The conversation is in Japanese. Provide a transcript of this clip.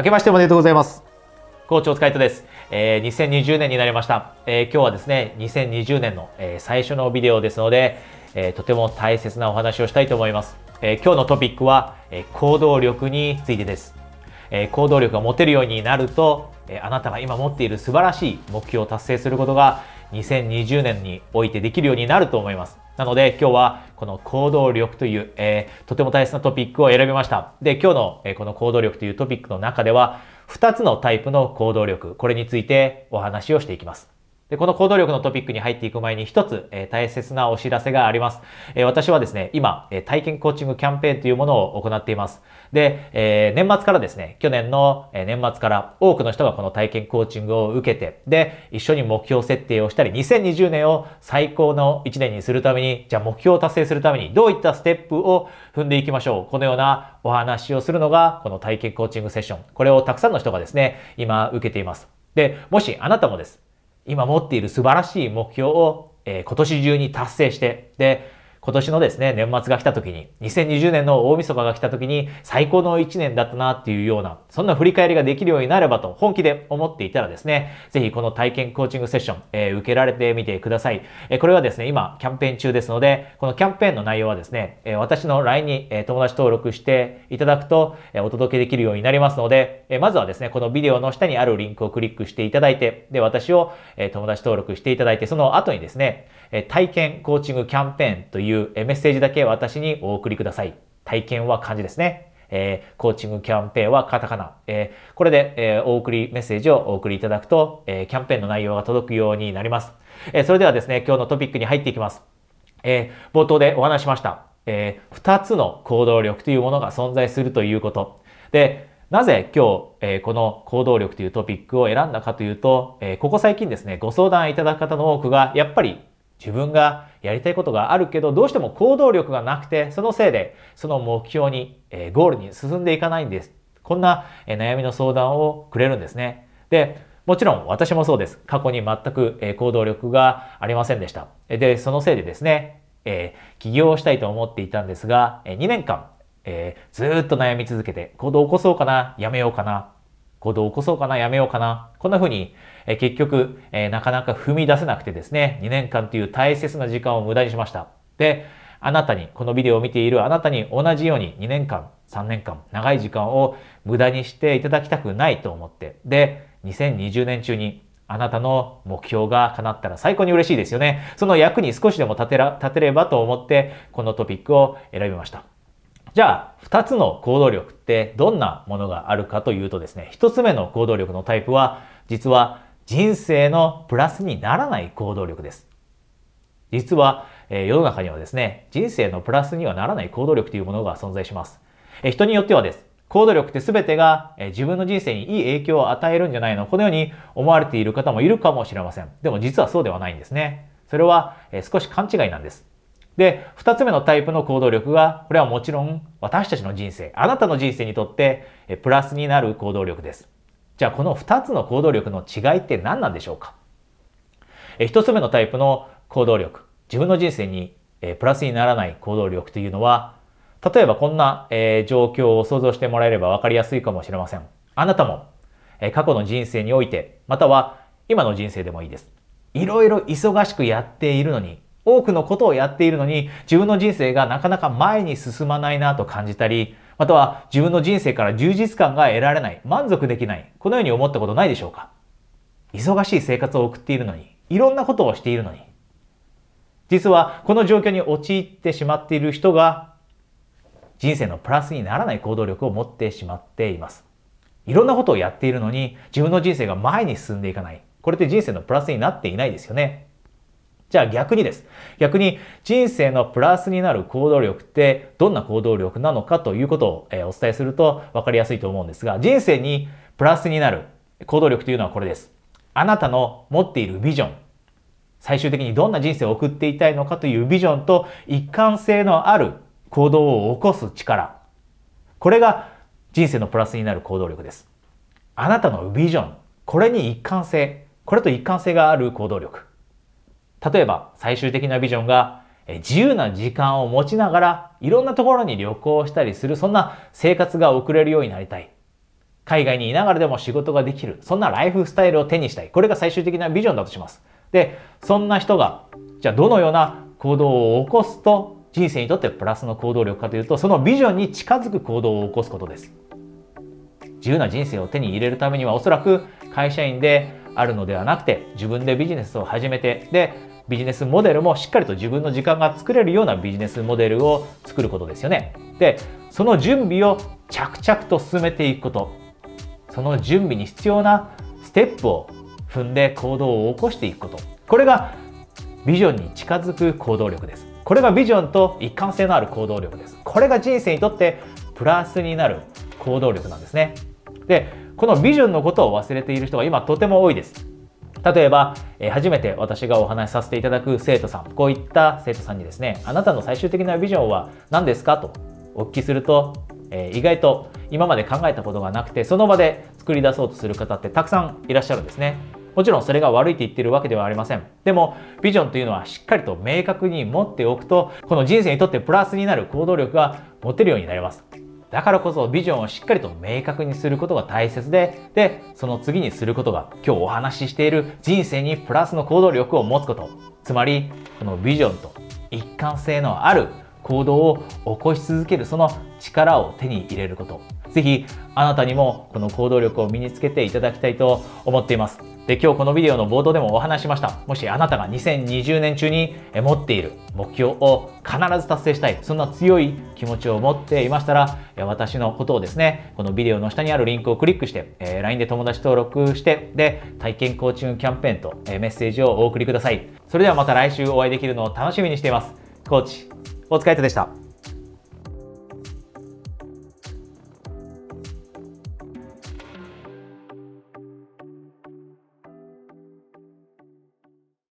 明けましておめでとうございます。校長塚井戸です。えー、2020年になりました。えー、今日はですね、2020年の、えー、最初のビデオですので、えー、とても大切なお話をしたいと思います。えー、今日のトピックは、えー、行動力についてです。えー、行動力が持てるようになると、えー、あなたが今持っている素晴らしい目標を達成することが2020年においてできるようになると思います。なので今日はこの行動力という、えー、とても大切なトピックを選びました。で、今日の、えー、この行動力というトピックの中では2つのタイプの行動力、これについてお話をしていきます。で、この行動力のトピックに入っていく前に一つ、えー、大切なお知らせがあります。えー、私はですね、今、えー、体験コーチングキャンペーンというものを行っています。で、え年末からですね、去年の、え年末から多くの人がこの体験コーチングを受けて、で、一緒に目標設定をしたり、2020年を最高の1年にするために、じゃあ目標を達成するためにどういったステップを踏んでいきましょう？このようなお話をするのが、この体験コーチングセッション。これをたくさんの人がですね、今受けています。で、もしあなたもです、今持っている素晴らしい目標を、えー、今年中に達成して、で、今年のですね、年末が来た時に、2020年の大晦日が来た時に最高の1年だったなっていうような、そんな振り返りができるようになればと本気で思っていたらですね、ぜひこの体験コーチングセッション、えー、受けられてみてください。えー、これはですね、今キャンペーン中ですので、このキャンペーンの内容はですね、えー、私の LINE に、え友達登録していただくと、えお届けできるようになりますので、えまずはですね、このビデオの下にあるリンクをクリックしていただいて、で、私を、え友達登録していただいて、その後にですね、え体験コーチングキャンペーンという、えメッセージだけ私にお送りください。体験は漢字ですね。えー、コーチングキャンペーンはカタカナ。えー、これで、えー、お送りメッセージをお送りいただくと、えー、キャンペーンの内容が届くようになります。えー、それではですね、今日のトピックに入っていきます。えー、冒頭でお話しました。えー、2つの行動力というものが存在するということ。で、なぜ今日、えー、この行動力というトピックを選んだかというと、えー、ここ最近ですね、ご相談いただく方の多くが、やっぱり自分がやりたいことがあるけど、どうしても行動力がなくて、そのせいで、その目標に、えー、ゴールに進んでいかないんです。こんな、えー、悩みの相談をくれるんですね。で、もちろん私もそうです。過去に全く、えー、行動力がありませんでした。で、そのせいでですね、え、起業したいと思っていたんですが、え、2年間、えー、ずっと悩み続けて、行動を起こそうかな、やめようかな、行動を起こそうかな、やめようかな。こんな風に、え結局、えなかなか踏み出せなくてですね、2年間という大切な時間を無駄にしました。で、あなたに、このビデオを見ているあなたに同じように2年間、3年間、長い時間を無駄にしていただきたくないと思って、で、2020年中にあなたの目標が叶ったら最高に嬉しいですよね。その役に少しでも立てら立てればと思って、このトピックを選びました。じゃあ、二つの行動力ってどんなものがあるかというとですね、一つ目の行動力のタイプは、実は人生のプラスにならない行動力です。実は、え、世の中にはですね、人生のプラスにはならない行動力というものが存在します。え、人によってはです。行動力って全てが、え、自分の人生にいい影響を与えるんじゃないのこのように思われている方もいるかもしれません。でも実はそうではないんですね。それは、え少し勘違いなんです。で、二つ目のタイプの行動力が、これはもちろん私たちの人生、あなたの人生にとってプラスになる行動力です。じゃあこの二つの行動力の違いって何なんでしょうか？一つ目のタイプの行動力、自分の人生にプラスにならない行動力というのは、例えばこんな状況を想像してもらえれば分かりやすいかもしれません。あなたも過去の人生において、または今の人生でもいいです。いろいろ忙しくやっているのに、多くのことをやっているのに自分の人生がなかなか前に進まないなと感じたり、または自分の人生から充実感が得られない、満足できない、このように思ったことないでしょうか？忙しい生活を送っているのに、いろんなことをしているのに、実はこの状況に陥ってしまっている人が人生のプラスにならない行動力を持ってしまっています。いろんなことをやっているのに自分の人生が前に進んでいかない。これって人生のプラスになっていないですよね。じゃあ逆にです。逆に人生のプラスになる行動力ってどんな行動力なのかということを、お伝えすると分かりやすいと思うんですが、人生にプラスになる行動力というのはこれです。あなたの持っているビジョン。最終的にどんな人生を送っていたいのかというビジョンと一貫性のある行動を起こす力。これが人生のプラスになる行動力です。あなたのビジョン。これに一貫性。これと一貫性がある行動力。例えば最終的なビジョンが自由な時間を持ちながらいろんなところに旅行したりするそんな生活が送れるようになりたい。海外にいながらでも仕事ができる。そんなライフスタイルを手にしたい。これが最終的なビジョンだとします。で、そんな人が、じゃあどのような行動を起こすと人生にとってプラスの行動力かというと、そのビジョンに近づく行動を起こすことです。自由な人生を手に入れるためにはおそらく会社員であるのではなくて自分でビジネスを始めてでビジネスモデルもしっかりと自分の時間が作れるようなビジネスモデルを作ることですよね。で、その準備を着々と進めていくこと。その準備に必要なステップを踏んで行動を起こしていくこと。これがビジョンに近づく行動力です。これがビジョンと一貫性のある行動力です。これが人生にとってプラスになる行動力なんですね。で、このビジョンのことを忘れている人が今とても多いです。例えば、え、初めて私がお話しさせていただく生徒さん、こういった生徒さんにですね、あなたの最終的なビジョンは何ですかとお聞きすると、え、意外と今まで考えたことがなくて、その場で作り出そうとする方ってたくさんいらっしゃるんですね。もちろんそれが悪いって言ってるわけではありません。でも、ビジョンというのはしっかりと明確に持っておくと、この人生にとってプラスになる行動力が持てるようになります。だからこそビジョンをしっかりと明確にすることが大切で、で、その次にすることが今日お話ししている人生にプラスの行動力を持つこと。つまり、このビジョンと一貫性のある行動を起こし続けるその力を手に入れること。ぜひあなたにもこの行動力を身につけていただきたいと思っています。で、今日このビデオの冒頭でもお話しました。もしあなたが2020年中に持っている目標を必ず達成したい、そんな強い気持ちを持っていましたら、私のことをですね、このビデオの下にあるリンクをクリックして、え LINE で友達登録して、で、体験コーチングキャンペーンと、えメッセージをお送りください。それではまた来週お会いできるのを楽しみにしています。コーチ、お疲れ様でした。